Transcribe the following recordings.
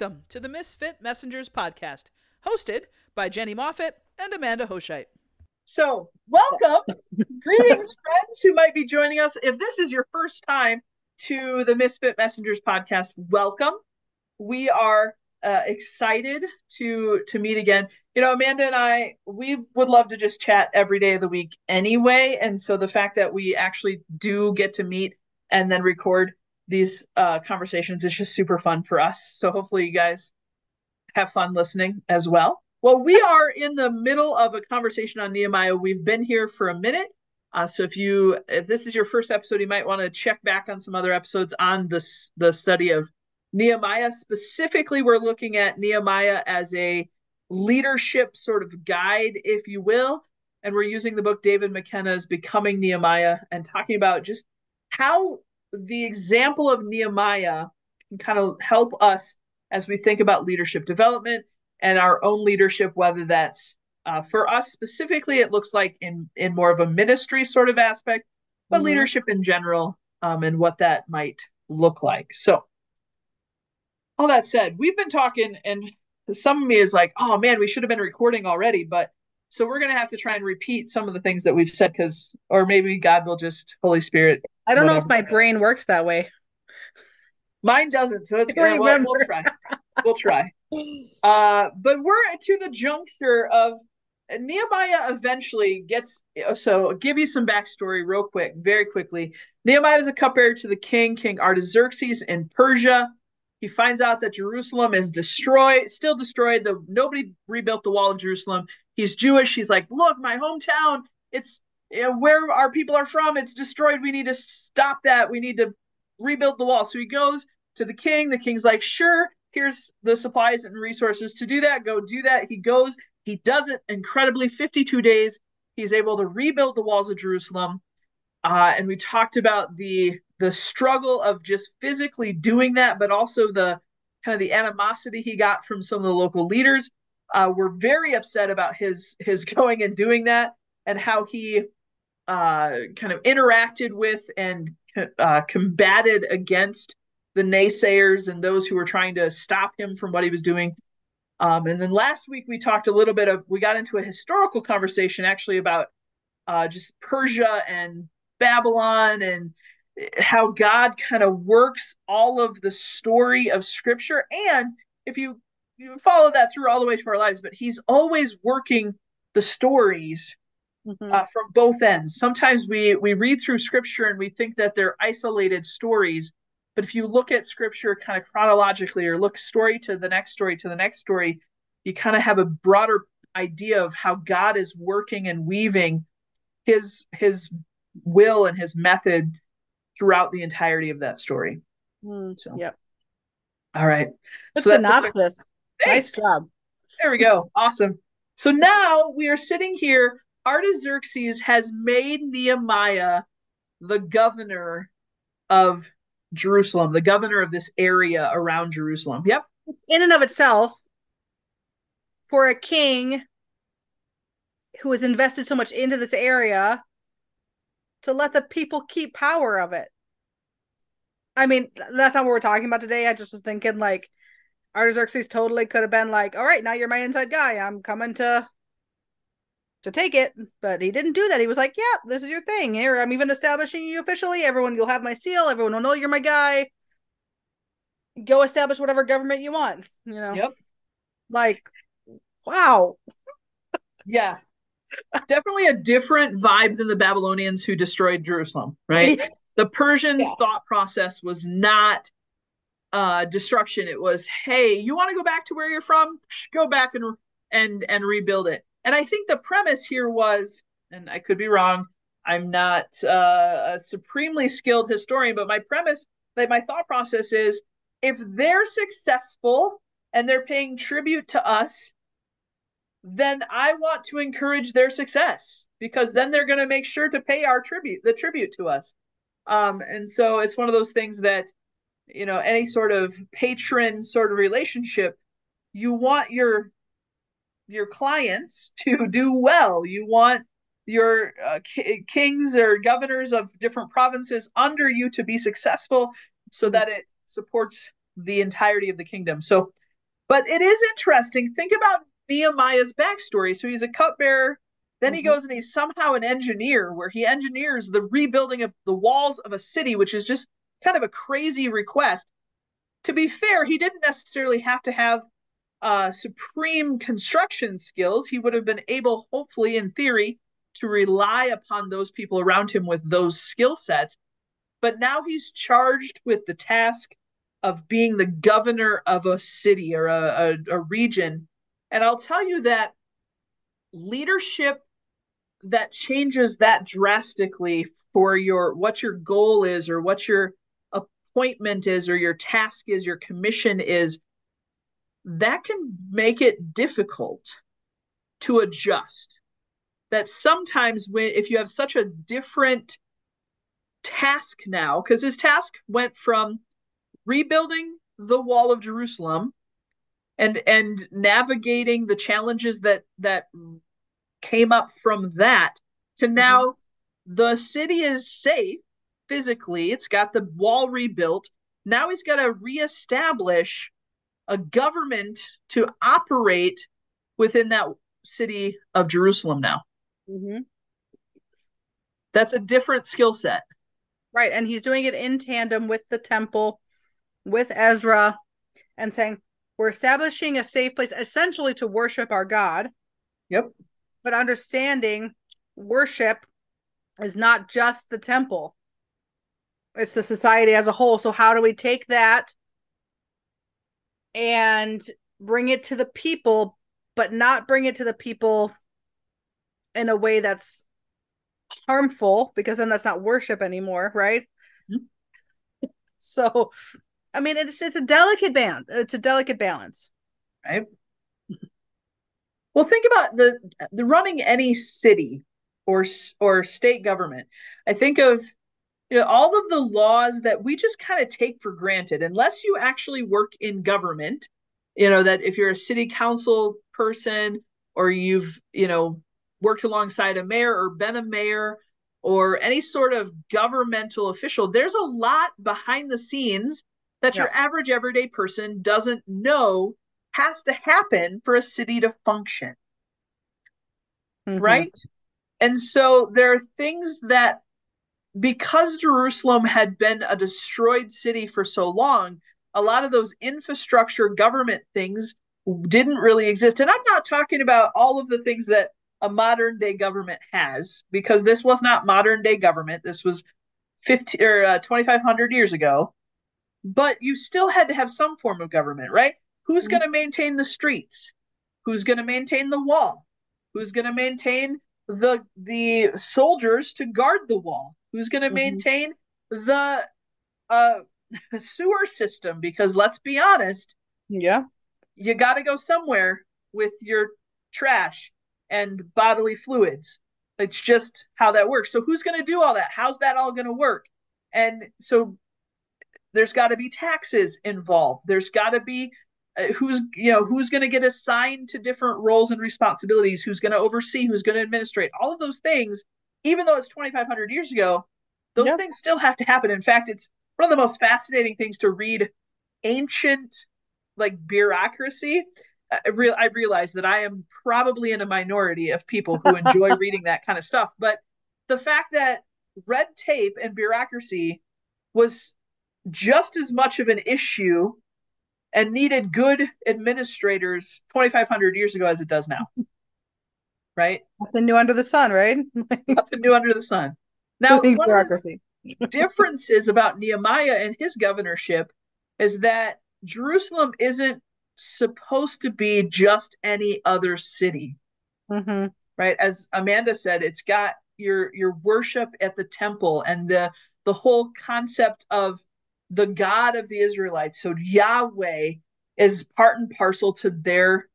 Welcome to the Misfit Messengers podcast, hosted by Jenny Moffat and Amanda Hoshite. So, welcome. Greetings, friends who might be joining us. If this is your first time to the Misfit Messengers podcast, welcome. We are uh, excited to to meet again. You know, Amanda and I, we would love to just chat every day of the week anyway. And so the fact that we actually do get to meet and then record these uh, conversations is just super fun for us. So hopefully you guys have fun listening as well. Well, we are in the middle of a conversation on Nehemiah. We've been here for a minute. Uh, so if you if this is your first episode, you might want to check back on some other episodes on this the study of Nehemiah. Specifically, we're looking at Nehemiah as a leadership sort of guide, if you will. And we're using the book David McKenna's Becoming Nehemiah and talking about just how the example of Nehemiah can kind of help us as we think about leadership development and our own leadership, whether that's uh, for us specifically, it looks like in in more of a ministry sort of aspect, but mm-hmm. leadership in general um, and what that might look like. So, all that said, we've been talking, and some of me is like, oh man, we should have been recording already, but so we're gonna have to try and repeat some of the things that we've said because, or maybe God will just Holy Spirit I don't know if my brain works that way. Mine doesn't, so it's good. We'll, we'll try. We'll try. Uh, but we're to the juncture of Nehemiah eventually gets so I'll give you some backstory real quick, very quickly. Nehemiah was a cupbearer to the king, King Artaxerxes in Persia. He finds out that Jerusalem is destroyed, still destroyed. The nobody rebuilt the wall of Jerusalem. He's Jewish. He's like, look, my hometown, it's where our people are from, it's destroyed. We need to stop that. We need to rebuild the wall. So he goes to the king. The king's like, sure, here's the supplies and resources to do that. Go do that. He goes, he does it incredibly 52 days. He's able to rebuild the walls of Jerusalem. Uh, and we talked about the the struggle of just physically doing that, but also the kind of the animosity he got from some of the local leaders. Uh, were very upset about his his going and doing that and how he uh, kind of interacted with and uh, combated against the naysayers and those who were trying to stop him from what he was doing. Um, and then last week we talked a little bit of we got into a historical conversation actually about uh, just Persia and Babylon and how God kind of works all of the story of Scripture. And if you you follow that through all the way to our lives, but He's always working the stories mm-hmm. uh, from both ends. Sometimes we we read through scripture and we think that they're isolated stories, but if you look at scripture kind of chronologically or look story to the next story to the next story, you kind of have a broader idea of how God is working and weaving his his will and his method throughout the entirety of that story. Mm, so, yep. All right. That's so synopsis. Nice job. There we go. Awesome. So now we are sitting here Artaxerxes has made Nehemiah the governor of Jerusalem, the governor of this area around Jerusalem. Yep. In and of itself, for a king who has invested so much into this area to let the people keep power of it. I mean, that's not what we're talking about today. I just was thinking like Artaxerxes totally could have been like, all right, now you're my inside guy. I'm coming to to take it, but he didn't do that. He was like, "Yeah, this is your thing. Here, I'm even establishing you officially. Everyone, you'll have my seal. Everyone will know you're my guy. Go establish whatever government you want." You know. Yep. Like, wow. yeah. Definitely a different vibe than the Babylonians who destroyed Jerusalem, right? the Persians' yeah. thought process was not uh destruction. It was, "Hey, you want to go back to where you're from? Go back and and and rebuild it." And I think the premise here was, and I could be wrong, I'm not uh, a supremely skilled historian, but my premise, like my thought process is if they're successful and they're paying tribute to us, then I want to encourage their success because then they're going to make sure to pay our tribute, the tribute to us. Um, and so it's one of those things that, you know, any sort of patron sort of relationship, you want your your clients to do well. You want your uh, k- kings or governors of different provinces under you to be successful so that it supports the entirety of the kingdom. So But it is interesting. Think about Nehemiah's backstory. So he's a cupbearer. Then mm-hmm. he goes and he's somehow an engineer, where he engineers the rebuilding of the walls of a city, which is just kind of a crazy request. To be fair, he didn't necessarily have to have uh, supreme construction skills. He would have been able, hopefully, in theory, to rely upon those people around him with those skill sets. But now he's charged with the task of being the governor of a city or a, a, a region. And I'll tell you that leadership that changes that drastically for your what your goal is or what your appointment is or your task is your commission is that can make it difficult to adjust. That sometimes when if you have such a different task now because his task went from rebuilding the wall of Jerusalem and and navigating the challenges that that came up from that to mm-hmm. now mm-hmm. the city is safe physically it's got the wall rebuilt now he's got to reestablish a government to operate within that city of Jerusalem now Mm-hmm. That's a different skill set. Right. And he's doing it in tandem with the temple, with Ezra, and saying, we're establishing a safe place essentially to worship our God. Yep. But understanding worship is not just the temple, it's the society as a whole. So, how do we take that and bring it to the people, but not bring it to the people in a way that's harmful because then that's not worship anymore, right? Mm-hmm. so, I mean, it's it's a delicate balance. It's a delicate balance, right? Well, think about the the running any city or or state government. I think of you know all of the laws that we just kind of take for granted unless you actually work in government. You know that if you're a city council person or you've you know worked alongside a mayor or been a mayor or any sort of governmental official, there's a lot behind the scenes that yeah. your average everyday person doesn't know has to happen for a city to function. Mm-hmm. Right? And so there are things that, because Jerusalem had been a destroyed city for so long, a lot of those infrastructure government things didn't really exist. And I'm not talking about all of the things that a modern day government has because this was not modern day government this was 50 or uh, 2500 years ago but you still had to have some form of government right who's mm-hmm. going to maintain the streets who's going to maintain the wall who's going to maintain the the soldiers to guard the wall who's going to mm-hmm. maintain the uh sewer system because let's be honest yeah you got to go somewhere with your trash and bodily fluids. It's just how that works. So who's going to do all that? How's that all going to work? And so there's got to be taxes involved. There's got to be uh, who's you know who's going to get assigned to different roles and responsibilities. Who's going to oversee? Who's going to administrate? All of those things, even though it's 2,500 years ago, those yep. things still have to happen. In fact, it's one of the most fascinating things to read ancient like bureaucracy I, real, I realize that I am probably in a minority of people who enjoy reading that kind of stuff. But the fact that red tape and bureaucracy was just as much of an issue and needed good administrators 2,500 years ago as it does now. Right? Nothing new under the sun, right? Nothing new under the sun. Now, bureaucracy. differences about Nehemiah and his governorship is that Jerusalem isn't supposed to be just any other city. Mm-hmm. Right. As Amanda said, it's got your your worship at the temple and the the whole concept of the God of the Israelites. So Yahweh is part and parcel to their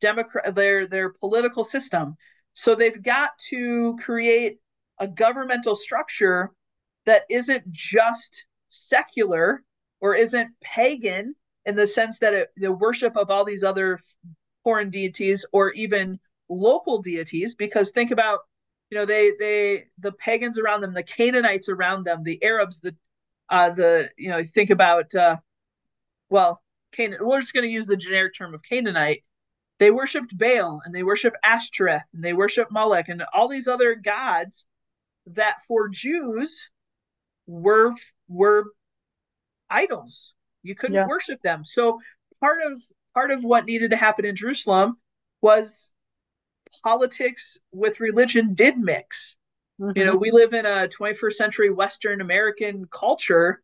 democrat their their political system. So they've got to create a governmental structure that isn't just secular or isn't pagan in the sense that it, the worship of all these other foreign deities or even local deities because think about you know they they the pagans around them the canaanites around them the arabs the uh the you know think about uh well Canaan. We're just going to use the generic term of Canaanite. They worshipped Baal and they worshipped Ashtoreth and they worshipped Molech and all these other gods that for Jews were were idols. You couldn't yeah. worship them. So part of part of what needed to happen in Jerusalem was politics with religion did mix. Mm-hmm. You know, mm-hmm. we live in a 21st century Western American culture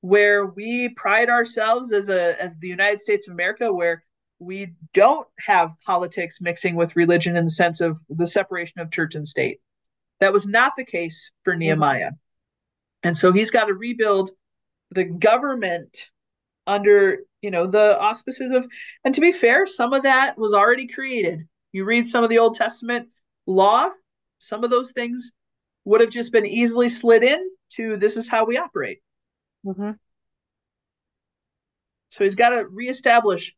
where we pride ourselves as a as the United States of America where we don't have politics mixing with religion in the sense of the separation of church and state. That was not the case for mm-hmm. Nehemiah. And so he's got to rebuild the government under, you know, the auspices of and to be fair, some of that was already created. You read some of the Old Testament law, some of those things would have just been easily slid in to this is how we operate. Mm-hmm. So he's got to reestablish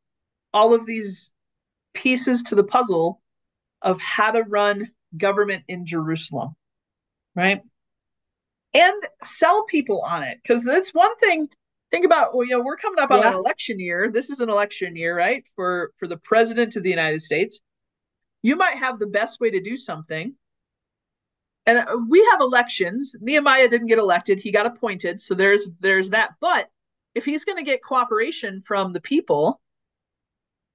all of these pieces to the puzzle of how to run government in Jerusalem, right? And sell people on it because that's one thing. Think about well, you know, we're coming up on yeah. an election year. This is an election year, right? For for the president of the United States. You might have the best way to do something. And uh, we have elections. Nehemiah didn't get elected; he got appointed. So there's there's that. But if he's going to get cooperation from the people,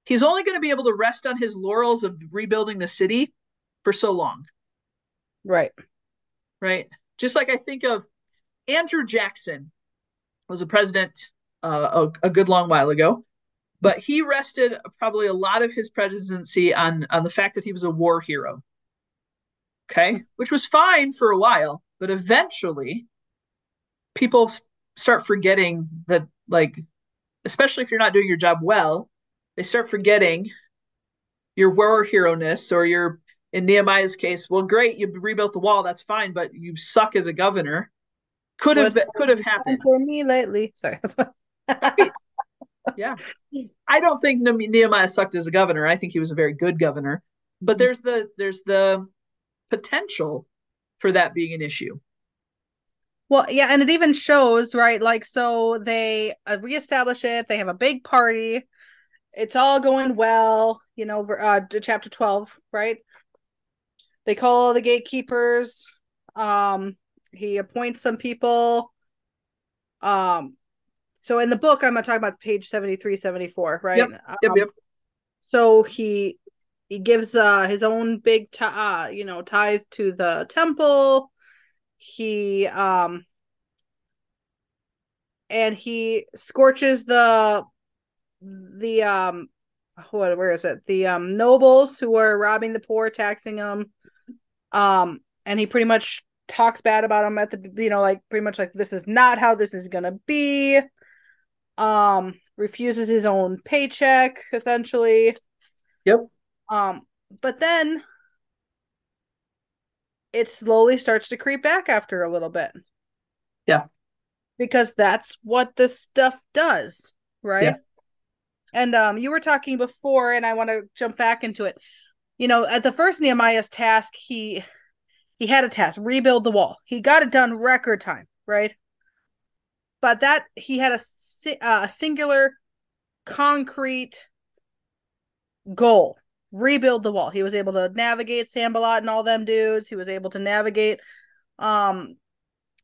he's only going to be able to rest on his laurels of rebuilding the city for so long. Right. Right. Just like I think of Andrew Jackson was a president uh, a, a, good long while ago, but he rested probably a lot of his presidency on on the fact that he was a war hero. Okay, which was fine for a while, but eventually people start forgetting that like especially if you're not doing your job well they start forgetting your war hero ness or your in Nehemiah's case, well, great, you rebuilt the wall, that's fine, but you suck as a governor. Could have could have happened for me lately. Sorry. yeah, I don't think Nehemiah sucked as a governor. I think he was a very good governor. But mm-hmm. there's the there's the potential for that being an issue. Well, yeah, and it even shows, right? Like, so they uh, reestablish it. They have a big party it's all going well, you know, uh, chapter 12, right? They call the gatekeepers. Um, he appoints some people. Um, so in the book, I'm going to talk about page 73, 74, right? Yep, yep, um, yep. So he he gives uh his own big uh, you know tithe to the temple. He um and he scorches the the um what where is it? The um nobles who are robbing the poor taxing them um and he pretty much talks bad about them at the you know like pretty much like this is not how this is gonna be. Um refuses his own paycheck essentially. Yep um but then it slowly starts to creep back after a little bit yeah because that's what this stuff does right yeah. And um, you were talking before, and I want to jump back into it. You know, at the first Nehemiah's task, he he had a task rebuild the wall. He got it done record time, right? But that he had a uh, a singular, concrete goal rebuild the wall. He was able to navigate Sanballat and all them dudes. He was able to navigate um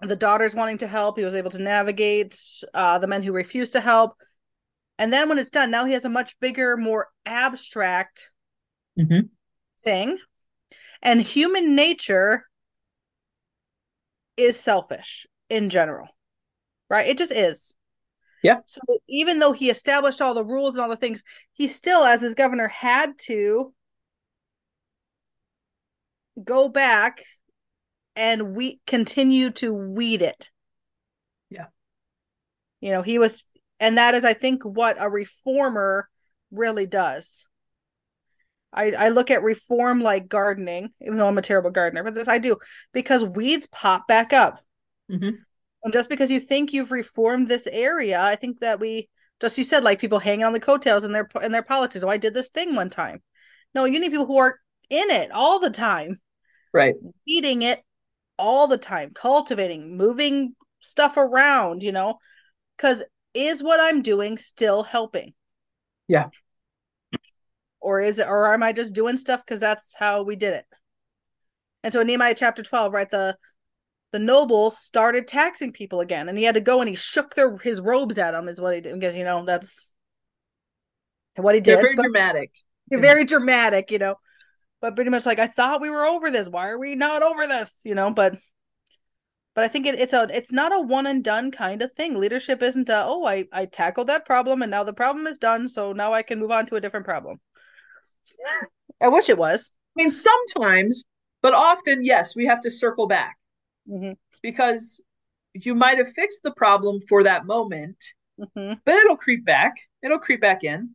the daughters wanting to help. He was able to navigate uh the men who refused to help. And then when it's done, now he has a much bigger, more abstract mm-hmm. thing. And human nature is selfish in general, right? It just is. Yeah. So even though he established all the rules and all the things, he still, as his governor, had to go back and we continue to weed it. Yeah. You know, he was and that is i think what a reformer really does i i look at reform like gardening even though i'm a terrible gardener but this i do because weeds pop back up mm-hmm. And just because you think you've reformed this area i think that we just you said like people hanging on the coattails in their in their politics oh i did this thing one time no you need people who are in it all the time right eating it all the time cultivating moving stuff around you know because is what I'm doing still helping? Yeah. Or is it or am I just doing stuff because that's how we did it? And so in Nehemiah chapter 12, right, the the nobles started taxing people again, and he had to go and he shook their his robes at them, is what he did. Because you know that's what he did. They're very but, dramatic. Very dramatic, you know. But pretty much like I thought we were over this. Why are we not over this? You know, but but I think it, it's a it's not a one and done kind of thing. Leadership isn't a oh I I tackled that problem and now the problem is done, so now I can move on to a different problem. Yeah. I wish it was. I mean, sometimes, but often, yes, we have to circle back mm-hmm. because you might have fixed the problem for that moment, mm-hmm. but it'll creep back. It'll creep back in.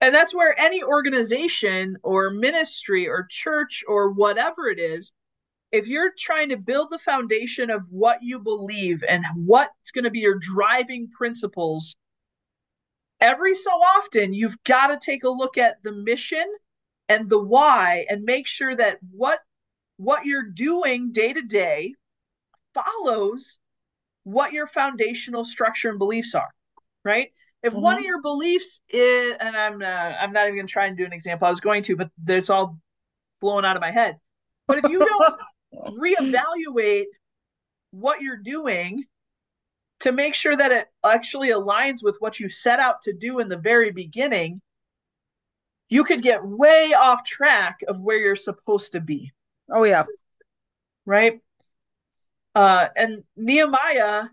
And that's where any organization or ministry or church or whatever it is, if you're trying to build the foundation of what you believe and what's going to be your driving principles, every so often you've got to take a look at the mission and the why and make sure that what what you're doing day to day follows what your foundational structure and beliefs are, right? If mm-hmm. one of your beliefs is, and I'm uh, I'm not even going to try and do an example. I was going to, but it's all blowing out of my head. But if you don't reevaluate what you're doing to make sure that it actually aligns with what you set out to do in the very beginning, you could get way off track of where you're supposed to be. Oh yeah. Right? Uh and Nehemiah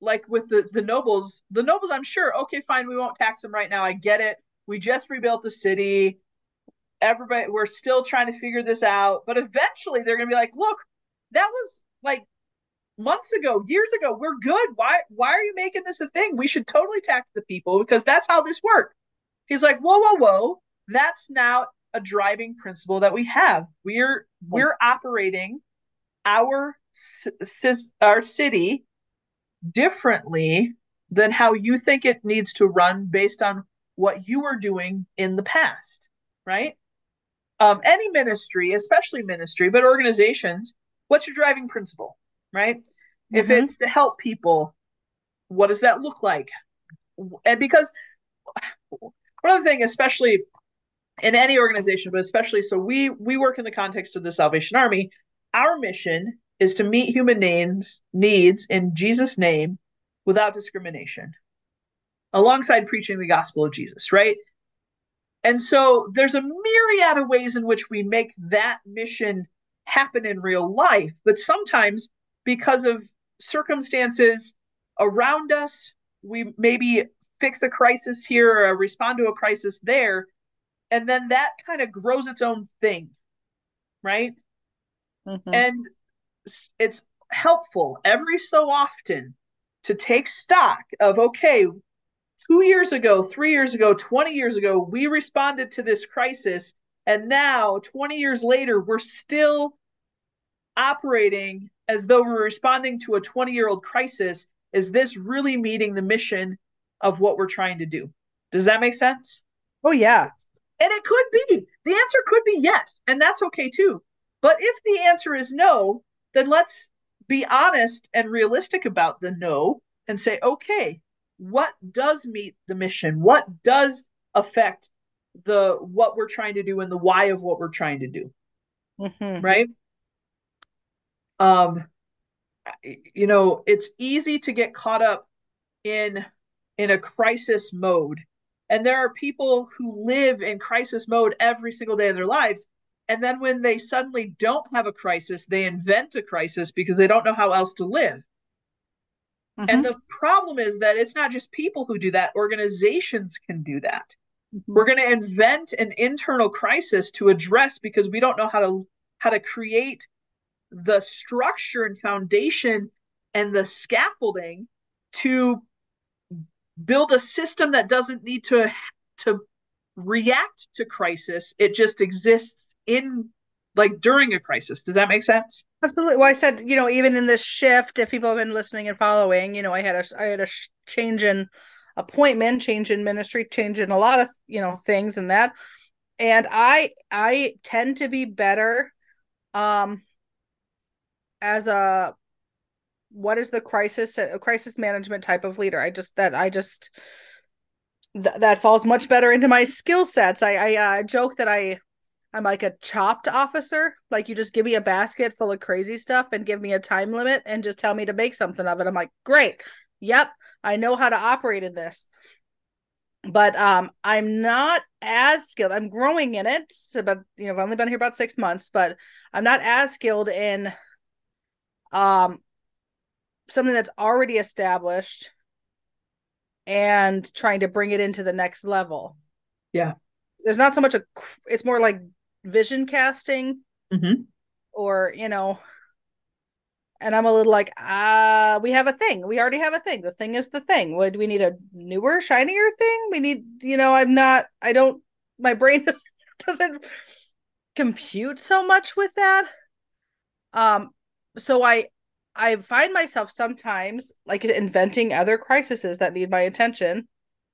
like with the the nobles, the nobles I'm sure, okay, fine, we won't tax them right now. I get it. We just rebuilt the city. Everybody we're still trying to figure this out, but eventually they're going to be like, "Look, that was like months ago, years ago. We're good. Why why are you making this a thing? We should totally tax the people because that's how this worked. He's like, "Whoa, whoa, whoa. That's now a driving principle that we have. We're we're operating our our city differently than how you think it needs to run based on what you were doing in the past, right? Um, any ministry, especially ministry, but organizations, what's your driving principle, right? Mm-hmm. If it's to help people, what does that look like? And because one other thing, especially in any organization, but especially so we we work in the context of the Salvation Army. Our mission is to meet human names needs in Jesus' name without discrimination, alongside preaching the gospel of Jesus, right? And so there's a myriad of ways in which we make that mission happen in real life, but sometimes because of circumstances around us, we maybe fix a crisis here or respond to a crisis there and then that kind of grows its own thing right? Mm-hmm. and it's helpful every so often to take stock of okay two years ago three years ago 20 years ago we responded to this crisis and now 20 years later we're still operating as though we're responding to a 20 year old crisis. Is this really meeting the mission of what we're trying to do? Does that make sense? Oh yeah and it could be. The answer could be yes, and that's okay too. But if the answer is no, then let's be honest and realistic about the no and say, okay, what does meet the mission? What does affect the what we're trying to do and the why of what we're trying to do? Mm-hmm. Right? Um you know, it's easy to get caught up in in a crisis mode and there are people who live in crisis mode every single day of their lives. And then when they suddenly don't have a crisis, they invent a crisis because they don't know how else to live. Mm-hmm. And the problem is that it's not just people who do that, organizations can do that. Mm-hmm. We're going to invent an internal crisis to address because we don't know how to how to create the structure and foundation and the scaffolding to build a system that doesn't need to to react to crisis. It just exists in like during a crisis. Does that make sense? Absolutely. Well i said you know even in this shift if people have been listening and following you know i had a i had a change in appointment change in ministry change in a lot of you know things and that. And i i tend to be better um as a what is the crisis a crisis management type of leader i just that i just th- that falls much better into my skill sets. I I uh, joke that I I'm like a chopped officer. Like you just give me a basket full of crazy stuff and give me a time limit and just tell me to make something of it. I'm like, great. Yep, I know how to operate in this. But um I'm not as skilled. I'm growing in it. So, but you know, I've only been here about six months, but I'm not as skilled in um something that's already established and trying to bring it into the next level. Yeah. There's not so much a it's more like vision casting mm-hmm. or, you know, and I'm a little like, ah, uh, we have a thing. We already have a thing. The thing is the thing. Would we need a newer, shinier thing? We need, you know, I'm not, I don't, my brain doesn't, doesn't compute so much with that. Um, so I, I find myself sometimes like inventing other crises that need my attention,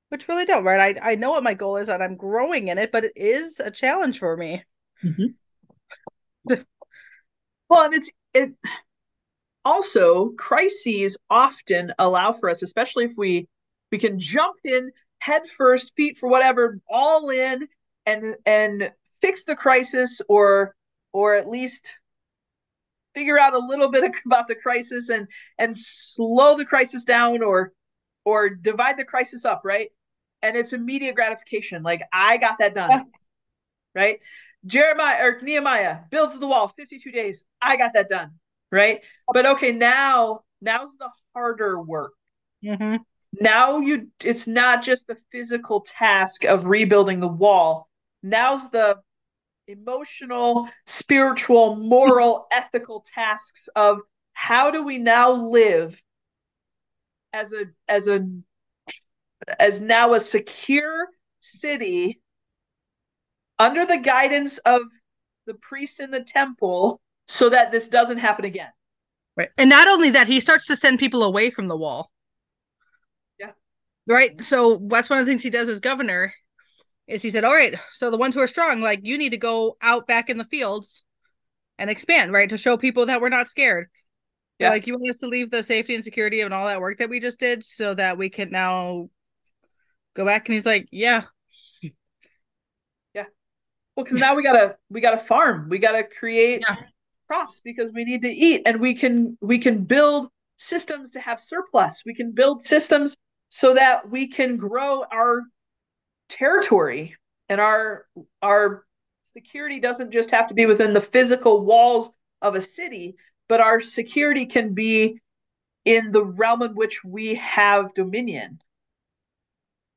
which really don't, right? I, I know what my goal is and I'm growing in it, but it is a challenge for me. Mm-hmm. well, and it's, it, also crises often allow for us especially if we we can jump in head first feet for whatever all in and and fix the crisis or or at least figure out a little bit about the crisis and and slow the crisis down or or divide the crisis up right? And it's immediate gratification. Like i got that done yeah. right? Jeremiah or nehemiah builds the wall 52 days. I got that done right? But okay now now's the harder work. Mm-hmm. now you it's not just the physical task of rebuilding the wall. Now's the emotional spiritual moral ethical tasks of how do we now live as a as a as now a secure city under the guidance of the priests in the temple so that this doesn't happen again. Right. And not only that, he starts to send people away from the wall. Yeah. Right. So that's one of the things he does as governor is he said, All right, so the ones who are strong, like you need to go out back in the fields and expand, right? To show people that we're not scared. Yeah. Like you want us to leave the safety and security and all that work that we just did so that we can now go back. And he's like, Yeah. Yeah. Well, because now we gotta we gotta farm. We gotta create yeah crops because we need to eat and we can we can build systems to have surplus we can build systems so that we can grow our territory and our our security doesn't just have to be within the physical walls of a city but our security can be in the realm in which we have dominion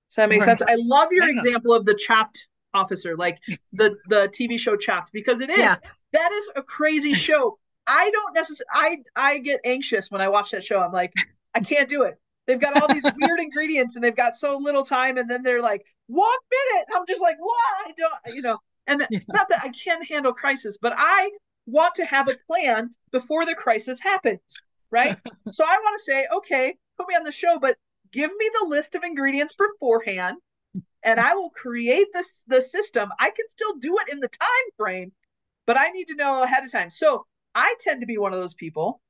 does that make right. sense i love your yeah. example of the chopped officer like the the tv show chopped because it is yeah. That is a crazy show. I don't necessarily. I I get anxious when I watch that show. I'm like, I can't do it. They've got all these weird ingredients and they've got so little time, and then they're like, one minute. I'm just like, what? I don't, you know. And yeah. not that I can't handle crisis, but I want to have a plan before the crisis happens, right? so I want to say, okay, put me on the show, but give me the list of ingredients beforehand, and I will create this the system. I can still do it in the time frame, but I need to know ahead of time. So I tend to be one of those people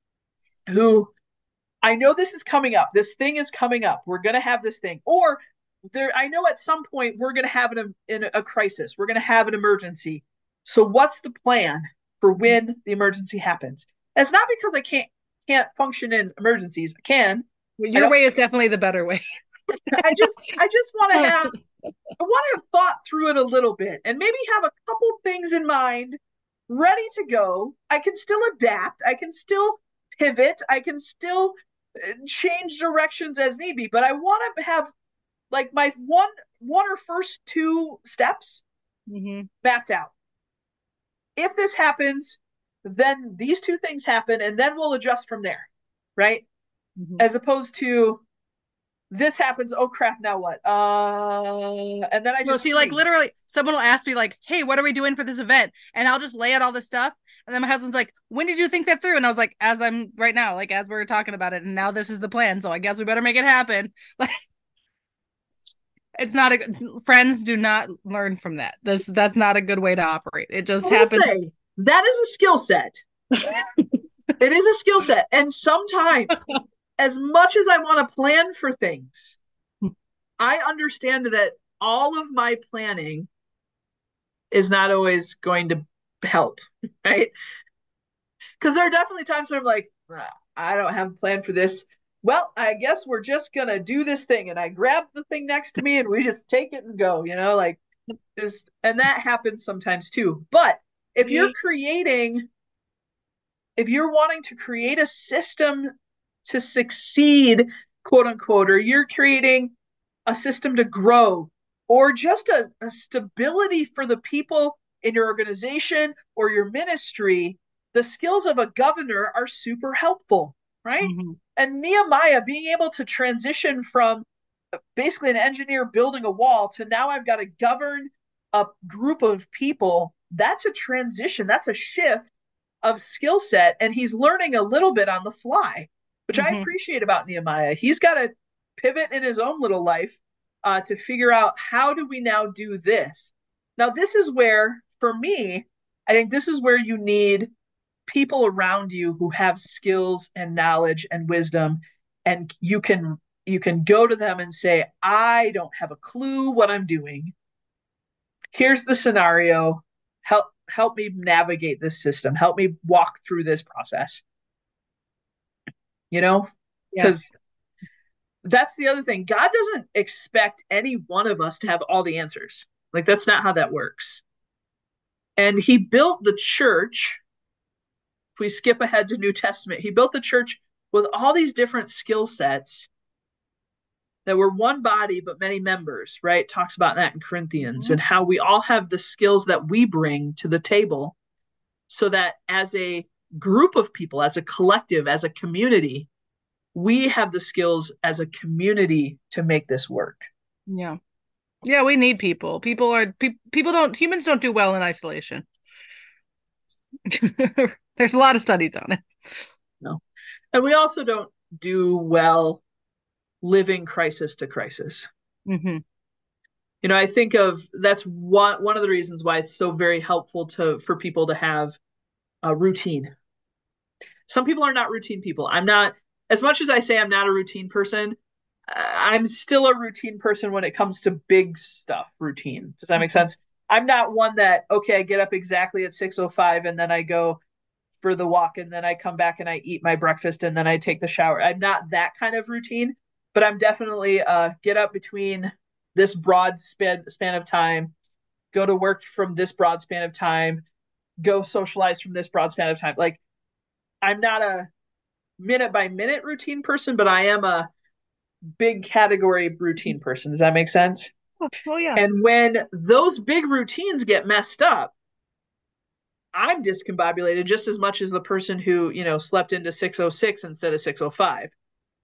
who I know this is coming up. This thing is coming up. We're going to have this thing. Or there I know at some point we're going to have an, in a crisis. We're going to have an emergency. So what's the plan for when the emergency happens? And it's not because I can't can't function in emergencies. I can. Your way is definitely the better way. I just I just want to have I want to have thought through it a little bit and maybe have a couple things in mind ready to go. I can still adapt. I can still pivot. I can still change directions as need be. But I want to have like my one one or first two steps mm-hmm. mapped out. If this happens, then these two things happen, and then we'll adjust from there, right? Mm-hmm. As opposed to this happens. Oh crap! Now what? Uh, and then I just well, see, like literally, someone will ask me like, "Hey, what are we doing for this event?" And I'll just lay out all this stuff, and then my husband's like, "When did you think that through?" And I was like, "As I'm right now, like as we are talking about it, and now this is the plan. So I guess we better make it happen." Like, it's not a friends do not learn from that. This that's not a good way to operate. It just happens. Say, that is a skill set. it is a skill set, and sometimes as much as I want to plan for things, I understand that all of my planning is not always going to help, right? Because there are definitely times where I'm like, I don't have a plan for this. Well, I guess we're just gonna do this thing, and I grab the thing next to me, and we just take it and go. You know, like just and that happens sometimes too. But if you're creating, if you're wanting to create a system to succeed, quote unquote, or you're creating a system to grow, or just a, a stability for the people in your organization or your ministry, the skills of a governor are super helpful, right? Mm-hmm. And Nehemiah being able to transition from basically an engineer building a wall to now I've got to govern a group of people, that's a transition, that's a shift of skill set. And he's learning a little bit on the fly, which mm-hmm. I appreciate about Nehemiah. He's got to pivot in his own little life uh, to figure out how do we now do this. Now, this is where, for me, I think this is where you need people around you who have skills and knowledge and wisdom and you can you can go to them and say i don't have a clue what i'm doing here's the scenario help help me navigate this system help me walk through this process you know? Because yes. that's the other thing. God doesn't expect any one of us to have all the answers. Like that's not how that works. And he built the church if we skip ahead to new testament he built the church with all these different skill sets that we're one body but many members right? Talks about that in corinthians mm-hmm. and how we all have the skills that we bring to the table so that as a group of people as a collective as a community we have the skills as a community to make this work yeah yeah we need people people are pe- people don't humans don't do well in isolation there's a lot of studies on it no and we also don't do well living crisis to crisis. Mm-hmm. You know, I think of that's one one of the reasons why it's so very helpful to for people to have a routine. Some people are not routine people. I'm not as much as I say I'm not a routine person. I'm still a routine person when it comes to big stuff. Routine. Does that make mm-hmm. sense? I'm not one that okay, I get up exactly at 6:05 and then I go for the walk and then I come back and I eat my breakfast and then I take the shower. I'm not that kind of routine but I'm definitely uh, get up between this broad span span of time, go to work from this broad span of time, go socialize from this broad span of time. Like I'm not a minute by minute routine person, but I am a big category routine person. Does that make sense? Oh, oh yeah. And when those big routines get messed up, I'm discombobulated just as much as the person who, you know, slept into 606 instead of 605,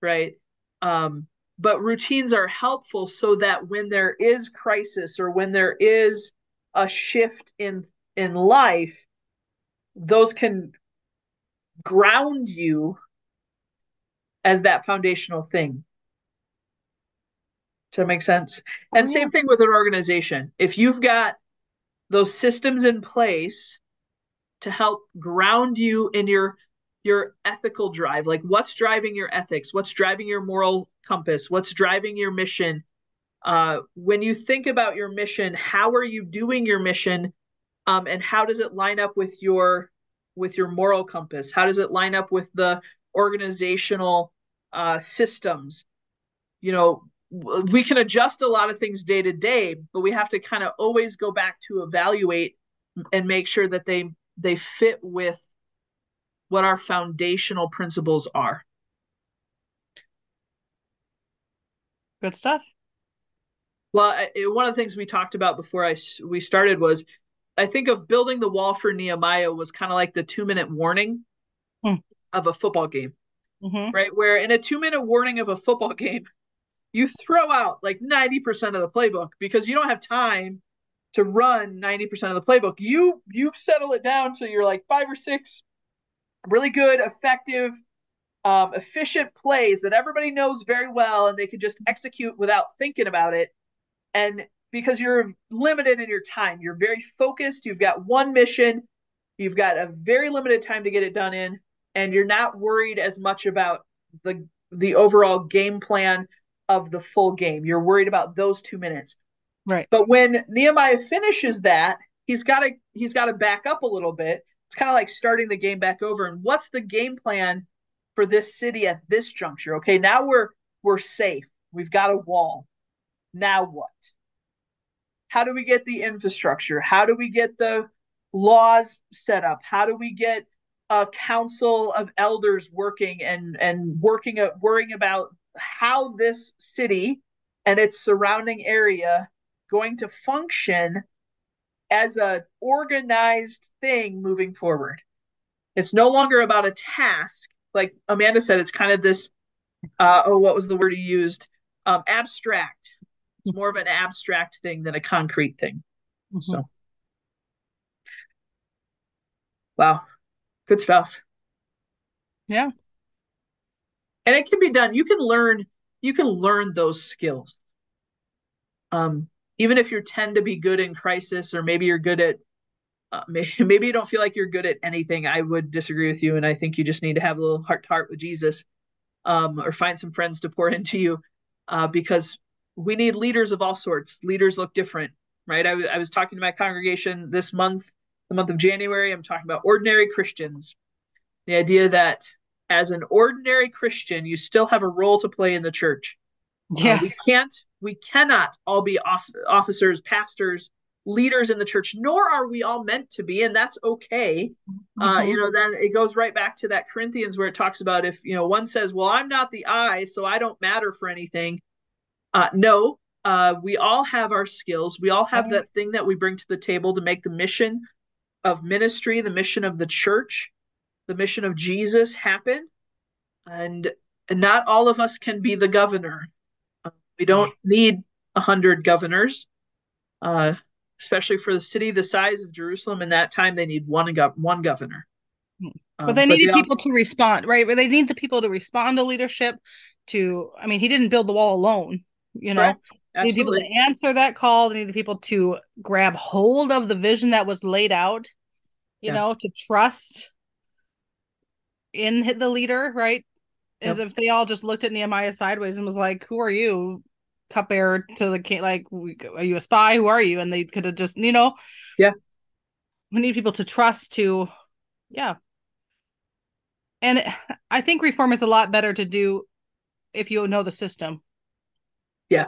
right? Um, but routines are helpful so that when there is crisis or when there is a shift in in life, those can ground you as that foundational thing. Does that make sense? Oh, and yeah. same thing with an organization. If you've got those systems in place to help ground you in your your ethical drive like what's driving your ethics what's driving your moral compass what's driving your mission uh, when you think about your mission how are you doing your mission um, and how does it line up with your with your moral compass how does it line up with the organizational uh, systems you know we can adjust a lot of things day to day but we have to kind of always go back to evaluate and make sure that they they fit with what our foundational principles are. Good stuff. Well, I, one of the things we talked about before I we started was I think of building the wall for Nehemiah was kind of like the two minute warning hmm. of a football game, mm-hmm. right? Where in a two minute warning of a football game, you throw out like 90% of the playbook because you don't have time to run 90% of the playbook. You you settle it down so you're like five or six really good, effective, um, efficient plays that everybody knows very well and they can just execute without thinking about it. And because you're limited in your time, you're very focused, you've got one mission, you've got a very limited time to get it done in, and you're not worried as much about the the overall game plan of the full game. You're worried about those two minutes. Right. But when Nehemiah finishes that, he's got to he's got to back up a little bit. It's kind of like starting the game back over. And what's the game plan for this city at this juncture? Okay, now we're we're safe. We've got a wall. Now what? How do we get the infrastructure? How do we get the laws set up? How do we get a council of elders working and and working at worrying about how this city and its surrounding area going to function as a organized thing moving forward. It's no longer about a task. Like Amanda said, it's kind of this uh, oh, what was the word you used? Um, abstract. It's more of an abstract thing than a concrete thing. Mm-hmm. So, wow, good stuff. Yeah, and it can be done. You can learn. You can learn those skills. Um, even if you tend to be good in crisis, or maybe you're good at uh, maybe, maybe, you don't feel like you're good at anything, I would disagree with you. And I think you just need to have a little heart to heart with Jesus um, or find some friends to pour into you uh, because we need leaders of all sorts. Leaders look different, right? I, was talking to my congregation this month, the month of January. I'm talking about ordinary Christians. The idea that as an ordinary Christian, you still have a role to play in the church. Yes. Uh, we can't, we cannot all be off- officers, pastors, leaders in the church, nor are we all meant to be, and that's okay. Uh, mm-hmm. Uh, you know, then it goes right back to that Corinthians where it talks about if you know one says, "Well, I'm not the eye, so I don't matter for anything." Uh, no, uh, we all have our skills. We all have mm-hmm. that thing that we bring to the table to make the mission of ministry, the mission of the church, the mission of Jesus happen. And, and not all of us can be the governor. Uh, we don't need a hundred governors. Uh, especially for the city the size of Jerusalem in that time, they need one go- one governor. Hmm. But they um, needed but they people also- to respond, right? But they need the people to respond to leadership. To, I mean, he didn't build the wall alone. You know, they need people to answer that call. They needed people to grab hold of the vision that was laid out. You yeah. know, to trust in the leader, right? As yep. if they all just looked at Nehemiah sideways and was like, "Who are you? cupbearer to the king like are you a spy who are you and they could have just you know yeah we need people to trust to yeah and i think reform is a lot better to do if you know the system yeah.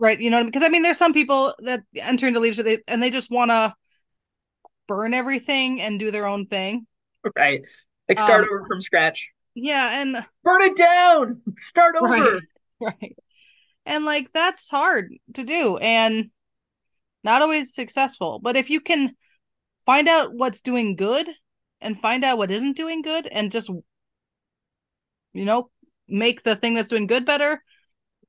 Right you know because i mean there's some people that enter into leadership and they just want to burn everything and do their own thing. Right. Like start um, over from scratch. yeah and burn it down! Start over! right, right. And like that's hard to do and not always successful but if you can find out what's doing good and find out what isn't doing good and just you know make the thing that's doing good better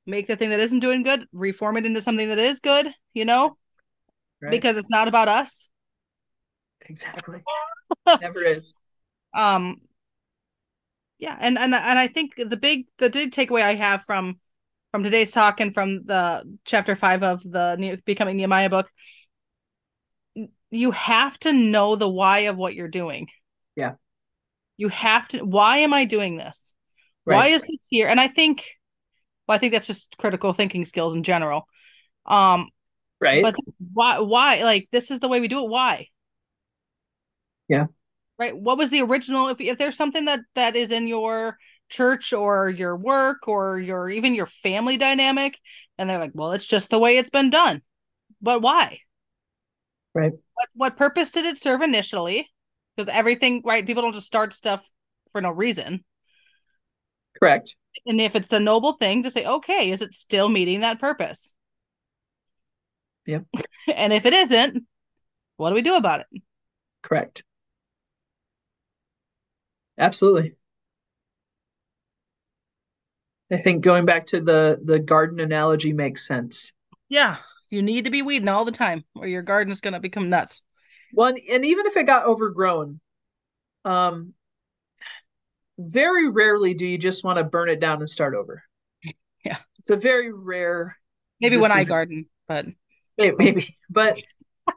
make the thing that isn't doing good reform it into something that is good you know right. because it's not about us exactly never is um yeah and and and i think the big the big takeaway i have from from today's talk and from the chapter five of the Becoming Nehemiah book, you have to know the why of what you're doing. Yeah. You have to. Why am I doing this? Right. Why is this here? And I think, well, I think that's just critical thinking skills in general. Um, right. But why? Why? Like this is the way we do it. Why? Yeah. Right. What was the original? If if there's something that that is in your church or your work or your even your family dynamic and they're like well it's just the way it's been done but why right what, what purpose did it serve initially because everything right people don't just start stuff for no reason correct. And if it's a noble thing to say okay is it still meeting that purpose? Yep. And if it isn't what do we do about it? Correct. Absolutely. I think going back to the the garden analogy makes sense. Yeah, you need to be weeding all the time, or your garden is going to become nuts. One, and even if it got overgrown, um, very rarely do you just want to burn it down and start over. Yeah, it's a very rare. Maybe decision. when I garden, but maybe, maybe. but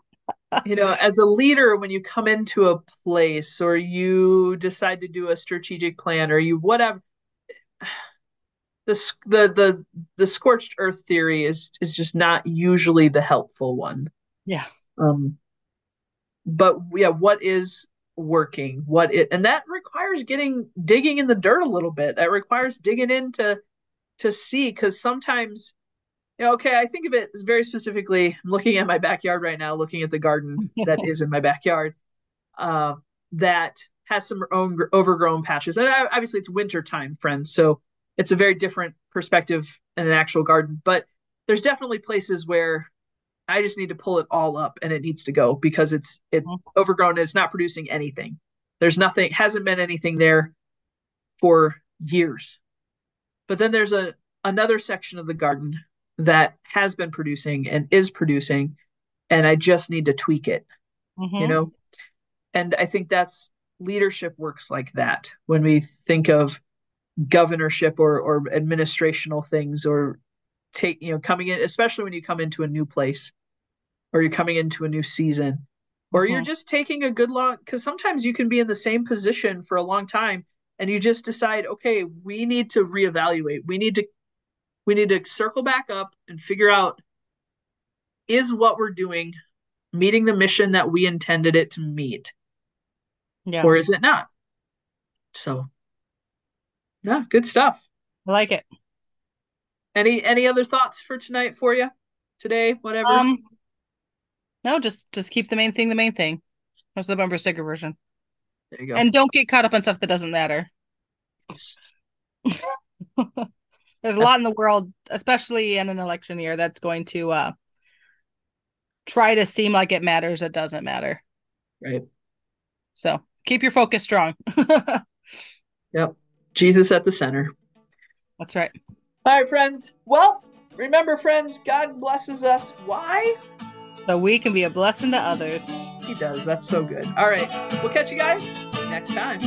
you know, as a leader, when you come into a place or you decide to do a strategic plan or you whatever the the the the scorched earth theory is is just not usually the helpful one. Yeah. Um but yeah, what is working? What it and that requires getting digging in the dirt a little bit. That requires digging into to see because sometimes you know, okay, I think of it as very specifically. I'm looking at my backyard right now, looking at the garden that is in my backyard. Uh, that has some own overgrown patches, and obviously it's winter time, friends. So it's a very different perspective in an actual garden. But there's definitely places where I just need to pull it all up and it needs to go because it's it's mm-hmm. overgrown and it's not producing anything. There's nothing hasn't been anything there for years. But then there's a another section of the garden that has been producing and is producing and I just need to tweak it. Mm-hmm. You know? And I think that's leadership works like that when we think of governorship or or administrational things or take you know coming in especially when you come into a new place or you're coming into a new season or mm-hmm. you're just taking a good long because sometimes you can be in the same position for a long time and you just decide okay we need to reevaluate we need to we need to circle back up and figure out is what we're doing meeting the mission that we intended it to meet yeah. or is it not so yeah, good stuff. I like it. Any any other thoughts for tonight for you? Today, whatever. Um no, just just keep the main thing the main thing. That's the bumper sticker version. There you go. And don't get caught up on stuff that doesn't matter. There's a lot in the world, especially in an election year, that's going to uh try to seem like it matters. It doesn't matter. Right. So keep your focus strong. yep. Jesus at the center. That's right. All right, friends. Well, remember, friends, God blesses us. Why? So we can be a blessing to others. He does. That's so good. All right. We'll catch you guys next time.